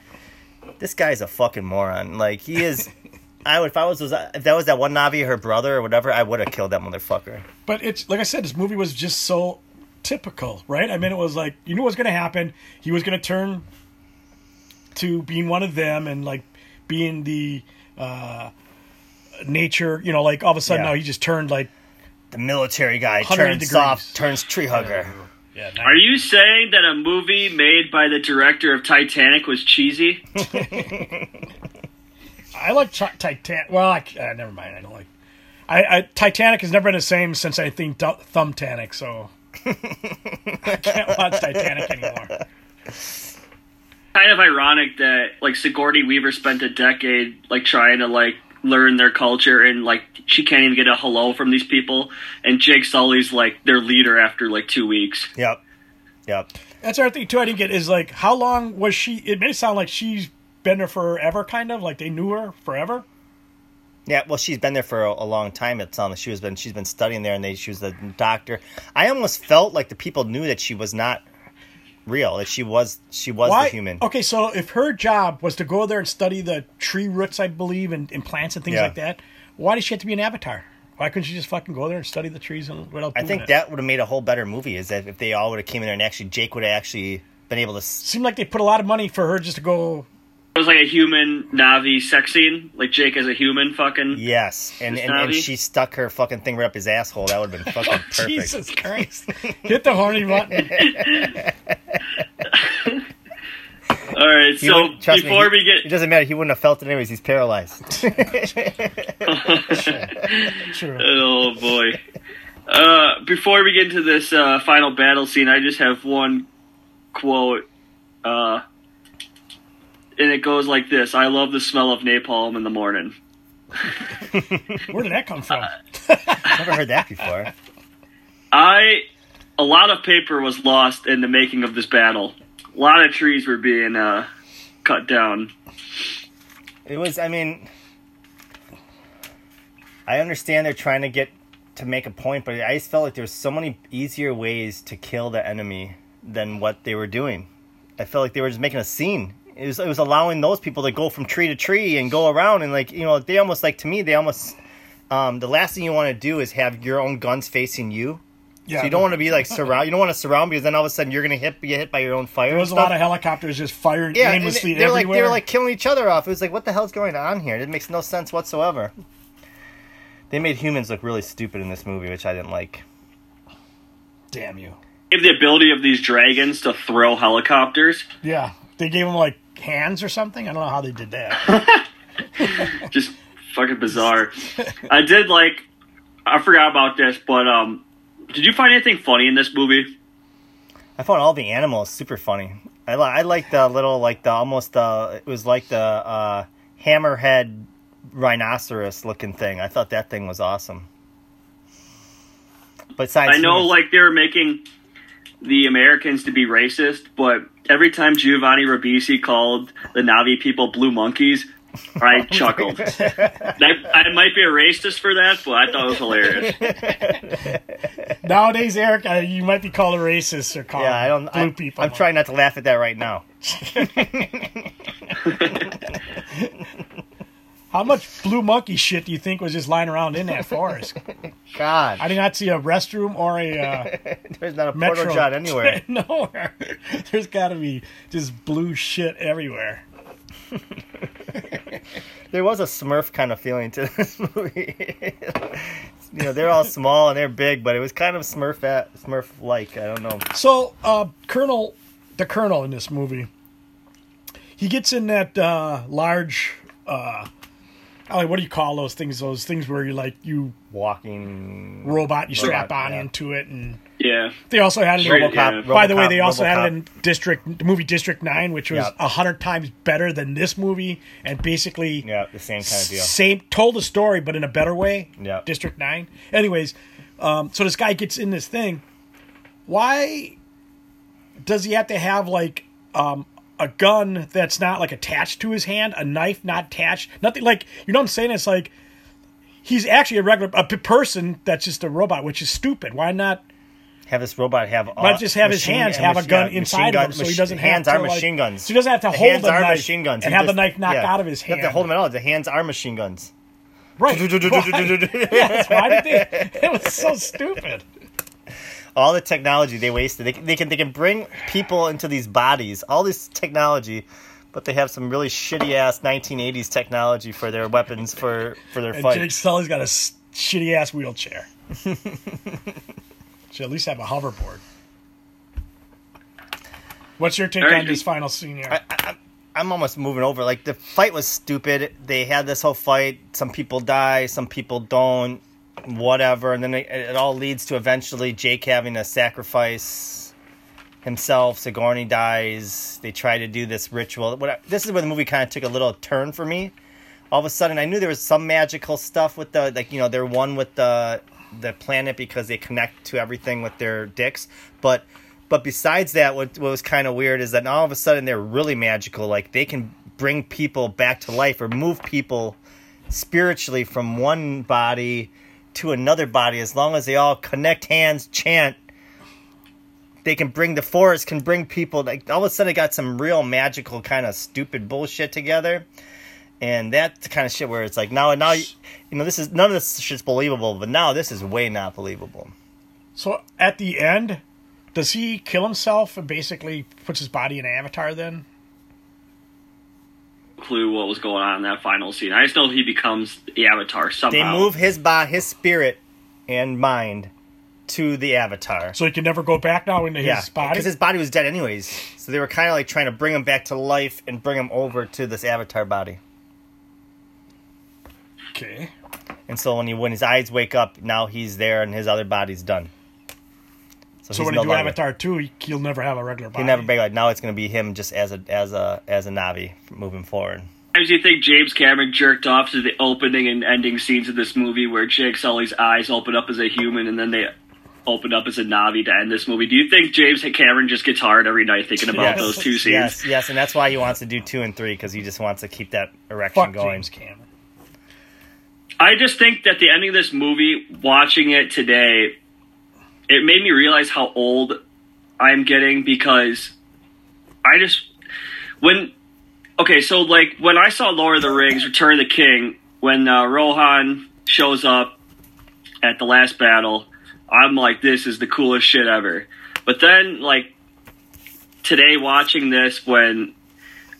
this guy's a fucking moron. Like he is. I would if I was was if that was that one Navi, her brother or whatever, I would have killed that motherfucker. But it's like I said, this movie was just so typical, right? I mean, it was like you knew what was going to happen. He was going to turn to being one of them and like being the uh, nature. You know, like all of a sudden Yeah. now he just turned like The military guy 100 turns degrees. soft, turns tree hugger. yeah. Are you saying that a movie made by the director of Titanic was cheesy? I like Ti- Titanic. Well, I, uh, never mind. I don't like. I, I Titanic has never been the same since I think Th- Thumbtanic. So I can't watch Titanic anymore. kind of ironic that like Sigourney Weaver spent a decade like trying to like learn their culture and like she can't even get a hello from these people and Jake Sully's like their leader after like two weeks. Yep, yep. That's our thing too. I didn't get is like how long was she? It may sound like she's been there forever, kind of like they knew her forever. Yeah, well, she's been there for a, a long time. It's on. She was been she's been studying there, and they she was the doctor. I almost felt like the people knew that she was not real. That she was she was Why? the human. Okay, so if her job was to go there and study the tree roots, I believe, and, and plants and things Yeah. like that, Why does she have to be an avatar? Why couldn't she just fucking go there and study the trees and without I doing think it? that would have made a whole better movie. Is that if they all would have came in there and actually Jake would have actually been able to. s- seemed like they put a lot of money for her just to go. It was like a human Navi sex scene, like Jake as a human. Fucking Yes, and and, and she stuck her fucking thing right up his asshole. That would have been fucking perfect. Jesus Christ! Hit the horny button. all right. He So wouldn't- me, before he- we get, it doesn't matter. He wouldn't have felt it anyways. He's paralyzed. True. oh boy, uh, before we get into this uh, final battle scene, I just have one quote, uh, and it goes like this: "I love the smell of napalm in the morning." Where did that come from? I've never heard that before. I a lot of paper was lost in the making of this battle. A lot of trees were being uh, cut down. It was. I mean, I understand they're trying to get to make a point, but I just felt like there's so many easier ways to kill the enemy than what they were doing. I felt like they were just making a scene. It was, it was allowing those people to go from tree to tree and go around and like you know they almost like to me they almost um, the last thing you want to do is have your own guns facing you. Yeah, So you don't want to be like surround. You don't want to surround because then all of a sudden you're gonna hit get hit by your own fire. There was a lot of helicopters just firing yeah, aimlessly they're like they were like killing each other off. It was like, what the hell's going on here? It makes no sense whatsoever. They made humans look really stupid in this movie, which I didn't like. Damn you! They have the ability of these dragons to throw helicopters. Yeah, they gave them like hands or something. I don't know how they did that. Just fucking bizarre. I did like. I forgot about this, but um, did you find anything funny in this movie? I found all the animals super funny. I li- I like the little like the almost uh it was like the uh hammerhead rhinoceros looking thing. I thought that thing was awesome. But besides I know, humans- like they were making the Americans to be racist, but every time Giovanni Ribisi called the Navi people blue monkeys, I chuckled. That, I might be a racist for that, but I thought it was hilarious. Nowadays, Eric, uh, you might be called a racist or called yeah, I don't. blue I, people. I'm trying not to laugh at that right now. How much blue monkey shit do you think was just lying around in that forest? God, I did not see a restroom or a uh, there's not a metro porta john anywhere. Nowhere. There's got to be just blue shit everywhere. There was a Smurf kind of feeling to this movie. you know, they're all small and they're big, but it was kind of Smurf Smurf like. I don't know. So, uh, Colonel, the Colonel in this movie, he gets in that uh, large. Uh, oh, what do you call those things? Those things where you like you Walking. robot, you strap Robot, on yeah. into it, and Yeah. they also had it. in- Robocop- RoboCop. yeah. By the way, they also had RoboCop. it in District, the movie District Nine, which was Yep. a hundred times better than this movie, and basically Yeah, the same kind of deal. same told the story, but in a better way. Yeah. District Nine. Anyways, um, so this guy gets in this thing. Why does he have to have like um, a gun that's not like attached to his hand, a knife not attached, nothing like you know what I'm saying? It's like he's actually a regular a person that's just a robot, which is stupid. Why not? Have this robot have. Why uh, just have his hands have a gun yeah, inside machine of him, so he doesn't hands have are to, like- machine guns. so he doesn't have to The hold hands the are knife machine guns. and He have the knife knocked yeah. out of his hand. You have to hold them at all. The hands are machine guns. Right. Why? Yes, why did they? It was so stupid. All the technology they wasted. They, they can they can bring people into these bodies. All this technology, but they have some really shitty ass 1980s technology for their weapons for for their And fight. Jake Sully's got a s- shitty ass wheelchair. Should at least have a hoverboard. What's your take All right, on this just- final scene here? I'm almost moving over. Like the fight was stupid. They had this whole fight. Some people die, some people don't. Whatever, and then it, it all leads to eventually Jake having to sacrifice himself. Sigourney dies. They try to do this ritual. What I- this is where the movie kind of took a little turn for me. All of a sudden, I knew there was some magical stuff with the like. You know, they're one with the the planet because they connect to everything with their dicks, but. But besides that, what, what was kind of weird is that all of a sudden they're really magical. Like they can bring people back to life or move people spiritually from one body to another body as long as they all connect hands, chant. They can bring the forest can bring people like all of a sudden it got some real magical kind of stupid bullshit together. and that's the kind of shit where it's like now and now you know this is none of this shit's believable, but now this is way not believable. So at the end, does he kill himself and basically puts his body in Avatar? Then Clue what was going on in that final scene. I just know he becomes the Avatar somehow. They move his body, his spirit, and mind to the Avatar. so he can never go back now into Yeah, his body. because his body was dead anyways. So they were kind of like trying to bring him back to life and bring him over to this Avatar body. okay. And so when he when his eyes wake up, now he's there and his other body's done. So he's when he no do longer- Avatar two, he, he'll never have a regular body. He never break like now it's going to be him just as a as a as a Navi moving forward. Sometimes you think James Cameron jerked off to the opening and ending scenes of this movie where Jake Sully's eyes open up as a human and then they open up as a Navi to end this movie. Do you think James Cameron just gets hard every night thinking about Yes. those two scenes? Yes, yes, and that's why he wants to do two and three because he just wants to keep that erection Fuck going. James Cameron. I just think that the ending of this movie, watching it today, it made me realize how old I'm getting because I just when okay, so like when I saw Lord of the Rings: Return of the King, when uh, Rohan shows up at the last battle, I'm like, this is the coolest shit ever. But then like today, watching this when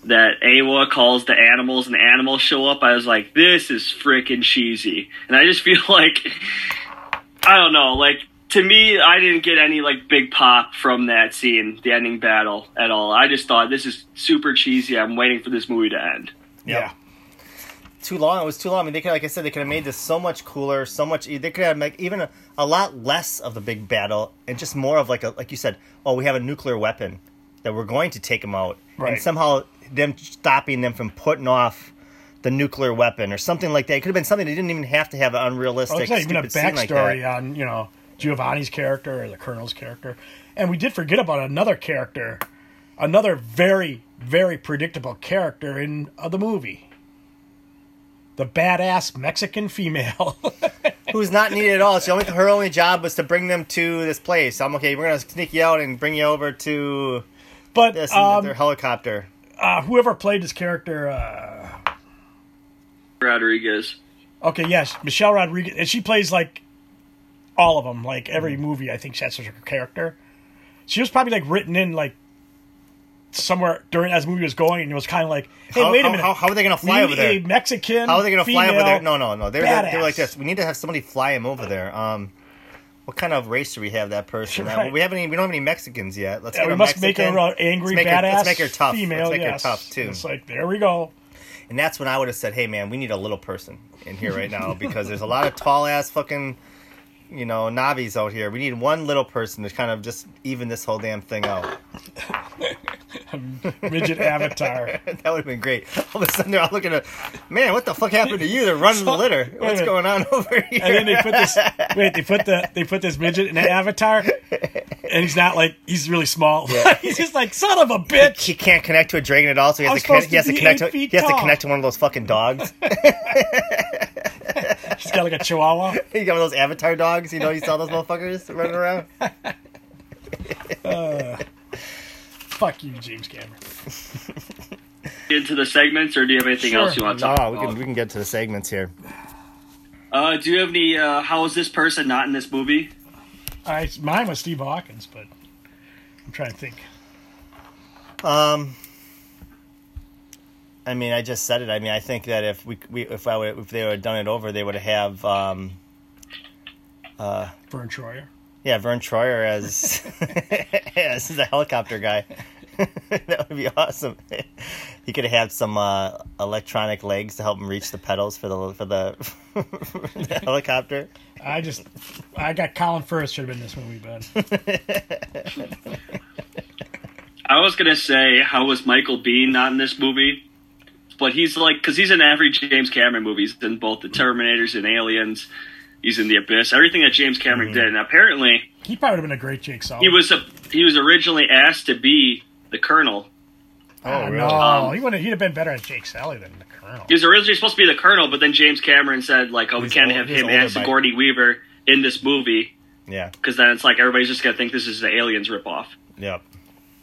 that Eywa calls the animals and the animals show up, I was like, this is freaking cheesy. And I just feel like, I don't know, like, to me, I didn't get any, like, big pop from that scene, the ending battle, at all. I just thought, this is super cheesy. I'm waiting for this movie to end. Yep. Too long. It was too long. I mean, they could, like I said, they could have made this so much cooler, so much. They could have like even a, a lot less of the big battle and just more of like a like you said. Oh, we have a nuclear weapon that we're going to take them out, Right. and somehow them stopping them from putting off the nuclear weapon or something like that. It could have been something they didn't even have to have an Well, unrealistic, oh, it's not even a stupid scene like that. backstory on you know Giovanni's character or the Colonel's character, and we did forget about another character, another very very predictable character in uh, the movie. The badass Mexican female. who's not needed at all. She only her only job was to bring them to this place. I'm okay. We're gonna sneak you out and bring you over to but this um, their helicopter. uh, whoever played this character, uh, Rodriguez. okay, yes, Michelle Rodriguez, and she plays like all of them. Like every movie, I think that's her character. She was probably like written in like somewhere during as the movie was going, and it was kind of like, hey, How- wait a minute, how- how are they gonna fly need over there? A Mexican. How are they gonna fly over there? No, no, no. They're, they were badass. like this. We need to have somebody fly him over there. Um, what kind of race do we have that person? Uh, Right. we haven't. We don't have any Mexicans yet. Let's Yeah, we a must make Mexican. her an angry, let's make her, badass let's make her tough. female. let's make yes. her tough too. It's like there we go. And that's when I would have said, "Hey, man, we need a little person in here right now because there's a lot of tall ass fucking, you know, Navis out here. We need one little person to kind of just even this whole damn thing out." Midget Avatar. that would have been great. All of a sudden, they're all looking at, man, what the fuck happened to you? They're running the litter. What's going on over here? And then they put this. Wait, they put the they put this midget in an avatar, and he's not like he's really small. Yeah. he's just like son of a bitch. he can't connect to a dragon at all, so he has to connect. supposed He has to to connect. To, he has to connect to one of those fucking dogs. He's got like a chihuahua. you got one of those Avatar dogs. You know, you saw those motherfuckers running around. Fuck you, James Cameron. Into the segments, or do you have anything Sure. else you want to talk No, we about? can we can get to the segments here. Uh, do you have any? Uh, how is this person not in this movie? I mine was Steve Hawkins, but I'm trying to think. Um, I mean, I just said it. I mean, I think that if we, we if I would, if they would have done it over, they would have um, Vern Troyer. yeah, Vern Troyer as as the helicopter guy. that would be awesome. He could have had some uh, electronic legs to help him reach the pedals for the for the, for the helicopter. I just I got Colin Firth should have been in this movie, but I was gonna say how was Michael Bean not in this movie, but he's like because he's in every James Cameron movie. He's in both the Terminators and Aliens. He's in the Abyss. Everything that James Cameron Mm-hmm. did, and apparently he probably would have been a great Jake Sully. he was a, he was originally asked to be the Colonel. Oh, really? no, Um, he would he'd have been better as Jake Sully than the Colonel. He was originally supposed to be the Colonel, but then James Cameron said like, "Oh, we can't old- have him as by- Sigourney Weaver in this movie Yeah. because then it's like everybody's just gonna think this is the Aliens ripoff." Yep.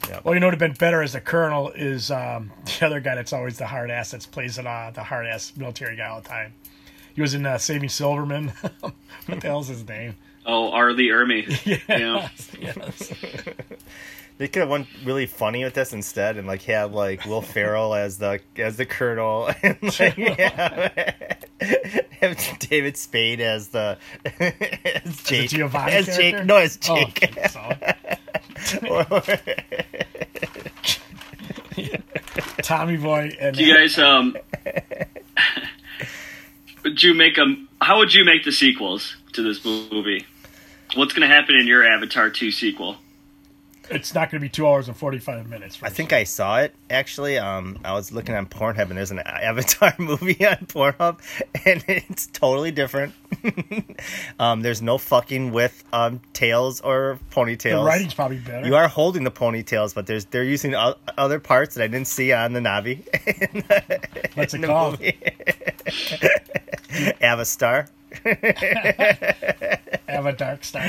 Yep. Well, you know what would have been better as the colonel is um, the other guy that's always the hard ass that's plays it, uh, the hard ass military guy all the time. He was in uh, Saving Silverman. what the hell's his name? Oh, R. Lee Ermey. Yeah. yes. They could have went really funny with this instead, and like had like Will Ferrell as the as the colonel, and like, yeah, have David Spade as the as Jake Giovanni as Jake no as Oh, Jake. okay, so. Tommy Boy and Do you guys um? would you make them? How would you make the sequels to this movie? What's going to happen in your Avatar two sequel? It's not going to be two hours and forty five minutes. I think I saw it actually. Um, I was looking on Pornhub, and there's an Avatar movie on Pornhub, and it's totally different. um, there's no fucking with um tails or ponytails. the writing's probably better. You are holding the ponytails, but there's they're using o- other parts that I didn't see on the Navi. What's it in called? movie. Avastar. Have a dark star.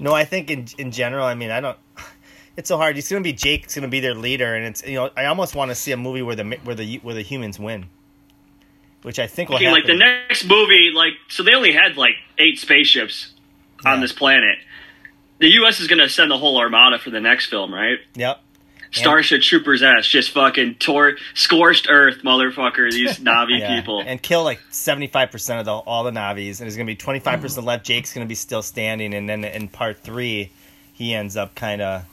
No, I think in in general, I mean, I don't. It's so hard. It's gonna be Jake. It's gonna be their leader, and it's you know, I almost want to see a movie where the where the where the humans win, which I think will Okay, happen. like the next movie, like so they only had like eight spaceships on Yeah. this planet. The U.S. is going to send the whole armada for the next film, right? Yep. Starship Troopers ass just fucking tore scorched Earth, motherfucker. These Navi Yeah. people. and kill like seventy five percent of the, all the Navis, and there's gonna be twenty five percent left. Jake's gonna be still standing, and then in part three, he ends up kind of,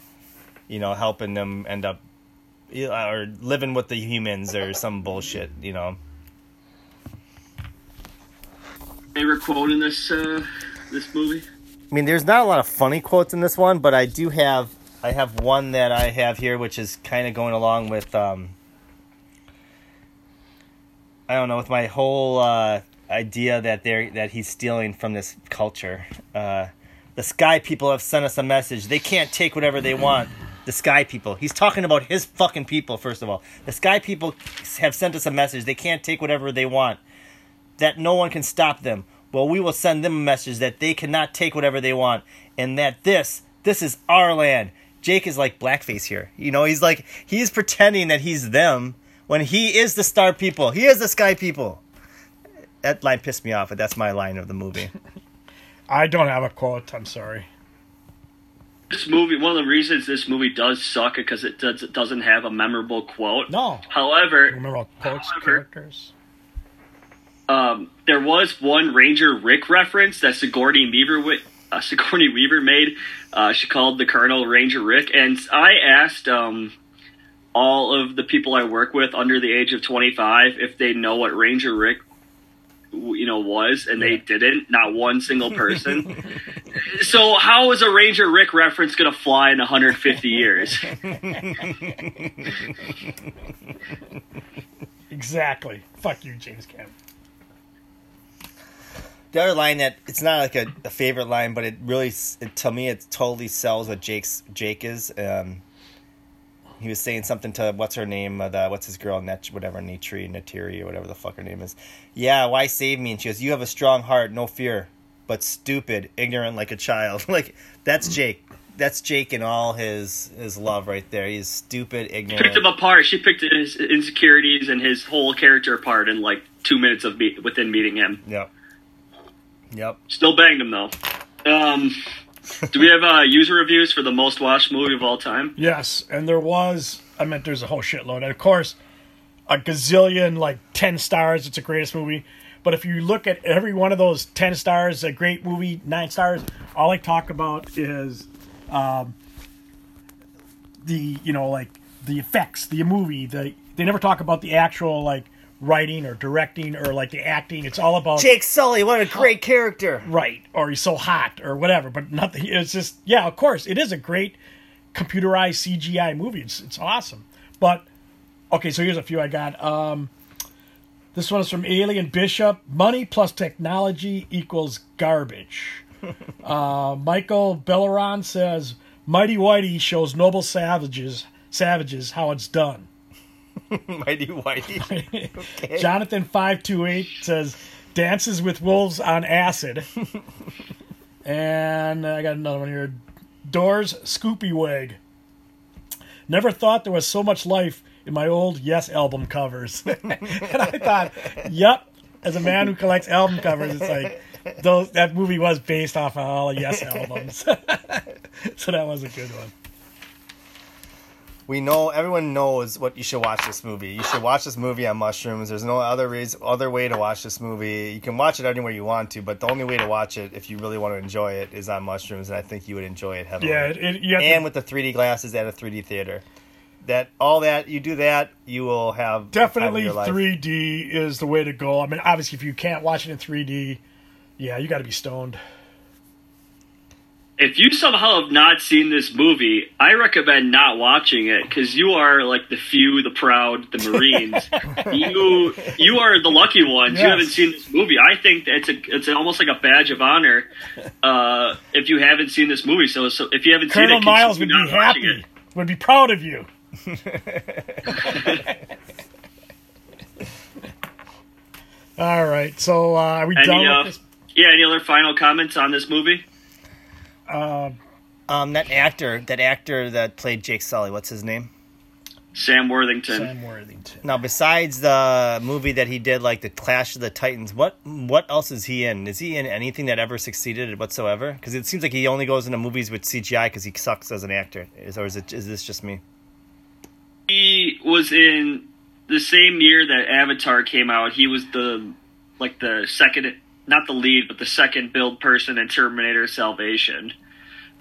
you know, helping them end up, or living with the humans or some bullshit, you know. Favorite quote in this uh, this movie? I mean, there's not a lot of funny quotes in this one, but I do have I have one that I have here, which is kind of going along with um, I don't know, with my whole uh, idea that they're that he's stealing from this culture. Uh, the sky people have sent us a message. They can't take whatever they want. The sky people. He's talking about his fucking people. First of all, the sky people have sent us a message. They can't take whatever they want. That no one can stop them. Well, we will send them a message that they cannot take whatever they want, and that this this is our land. Jake is like blackface here. You know, he's like he's pretending that he's them when he is the star people. He is the sky people. That line pissed me off, but that's my line of the movie. I don't have a quote. I'm sorry. This movie, one of the reasons this movie does suck is because it, does, it doesn't have a memorable quote. No. However, Remember all quotes, However- characters. um, there was one Ranger Rick reference that Sigourney Weaver wi- uh, Sigourney Weaver made. Uh, she called the Colonel Ranger Rick, and I asked um, all of the people I work with under the age of twenty five if they know what Ranger Rick, you know, was, and they didn't. Not one single person. so how is a Ranger Rick reference going to fly in 150 years? Exactly. Fuck you, James Cameron. The other line that it's not like a, a favorite line, but it really it, to me it totally sells what Jake's Jake is. Um, he was saying something to what's her name, uh, the what's his girl, Net, whatever Natri, Natiri, or whatever the fuck her name is. Yeah, why save me? And she goes, "You have a strong heart, no fear, but stupid, ignorant like a child." like that's Jake. That's Jake and all his his love right there. He's stupid, ignorant. picked him apart. She picked his insecurities and his whole character apart in like two minutes of me- within meeting him. Yep. Yep. Still banged him though. Um, do we have uh, user reviews for the most watched movie of all time? Yes, and there was. I meant there's a whole shitload, and of course, a gazillion like ten stars. It's the greatest movie. But if you look at every one of those ten stars, a great movie, nine stars. All I talk about is, um, the you know like the effects, the movie. The they never talk about the actual like writing or directing or like the acting. It's all about Jake Sully, what a great character. right or he's so hot or whatever but nothing it's just yeah of course it is a great computerized cgi movie. It's, it's awesome. But okay so here's a few i got. Um this one is from alien bishop. Money plus technology equals garbage. Uh michael belleron says mighty whitey shows noble savages savages how it's done Mighty Whitey. Jonathan five two eight says dances with wolves on acid. And I got another one here. Doors Scoopy Wig. Never thought there was so much life in my old Yes album covers. and I thought, yep, as a man who collects album covers, it's like those that movie was based off of all the Yes albums. so that was a good one. We know everyone knows what you should watch this movie. You should watch this movie on mushrooms. There's no other reason, other way to watch this movie. You can watch it anywhere you want to, but the only way to watch it, if you really want to enjoy it, is on mushrooms, and I think you would enjoy it heavily. Yeah, it, it, you have and to, with the 3D glasses at a 3D theater. That all that you do that, you will have the time of definitely your life. 3D is the way to go. I mean, obviously, if you can't watch it in 3D, yeah, you got to be stoned. If you somehow have not seen this movie, I recommend not watching it because you are like the few, the proud, the Marines. you you are the lucky ones. You haven't seen this movie. I think that it's a it's almost like a badge of honor uh, if you haven't seen this movie. So, so if you haven't Colonel seen it, Miles would be happy, would be proud of you. All right, so uh, are we Any, done uh, this? yeah, any other final comments on this movie? Um, that actor, that actor that played Jake Sully, what's his name? Sam Worthington. Sam Worthington. Now, besides the movie that he did, like the Clash of the Titans, what what else is he in? Is he in anything that ever succeeded whatsoever? Because it seems like he only goes into movies with CGI because he sucks as an actor. Is or is it is this just me? he was in the same year that Avatar came out. He was the like the second, not the lead, but the second build person in Terminator Salvation,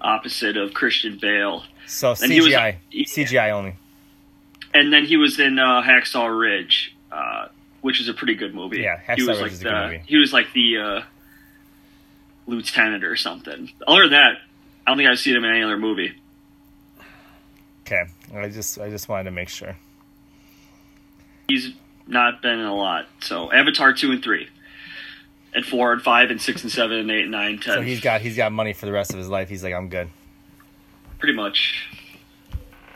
opposite of Christian Bale. So And he was- CGI, CGI only. And then he was in uh, Hacksaw Ridge, uh, which is a pretty good movie. Yeah, he Hacksaw was Ridge like is a the, good movie. He was like the uh, lieutenant or something. Other than that, I don't think I've seen him in any other movie. Okay, I just I just wanted to make sure. he's not been in a lot. So Avatar two and three, and four and five and six and seven and eight and nine ten. So he's got he's got money for the rest of his life. He's like, I'm good. pretty much.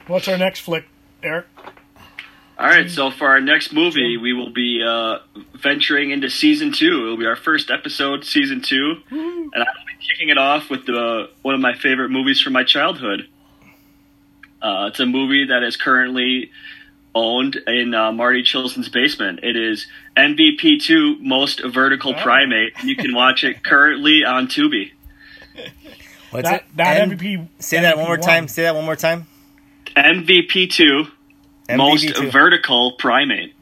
What's our next flick, Eric? All right. So for our next movie, we will be uh, venturing into season two. It will be our first episode, season two, and I will be kicking it off with the one of my favorite movies from my childhood. Uh, it's a movie that is currently owned in uh, Marty Chilson's basement. It is MVP two Most Vertical Primate. You can watch it currently on Tubi. What's Not, it? not M- MVP. Say that one more MVP time. Say that one more time. MVP two Most MVP2. Vertical Primate.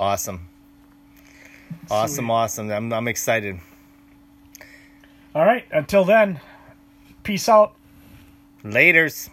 Awesome. Awesome, Sweet. awesome. I'm I'm excited. All right. Until then, peace out. Laters.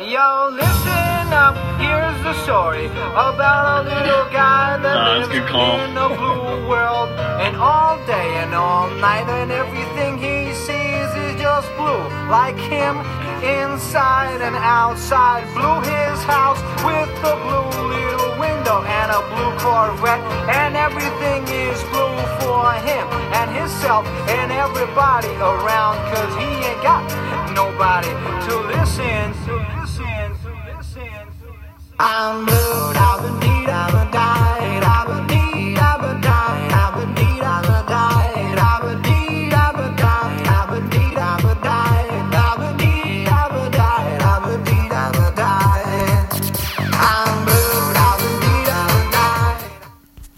Yo, listen up, here's the story about a little guy that a lives in a blue world. And all day and all night, and everything he sees is just blue. Like him, inside and outside. Blue his house with a blue little window and a blue Corvette. And everything is blue for him and himself and everybody around. Cause he ain't got nobody to listen. To I'm rude, I've been beat, I've died. I've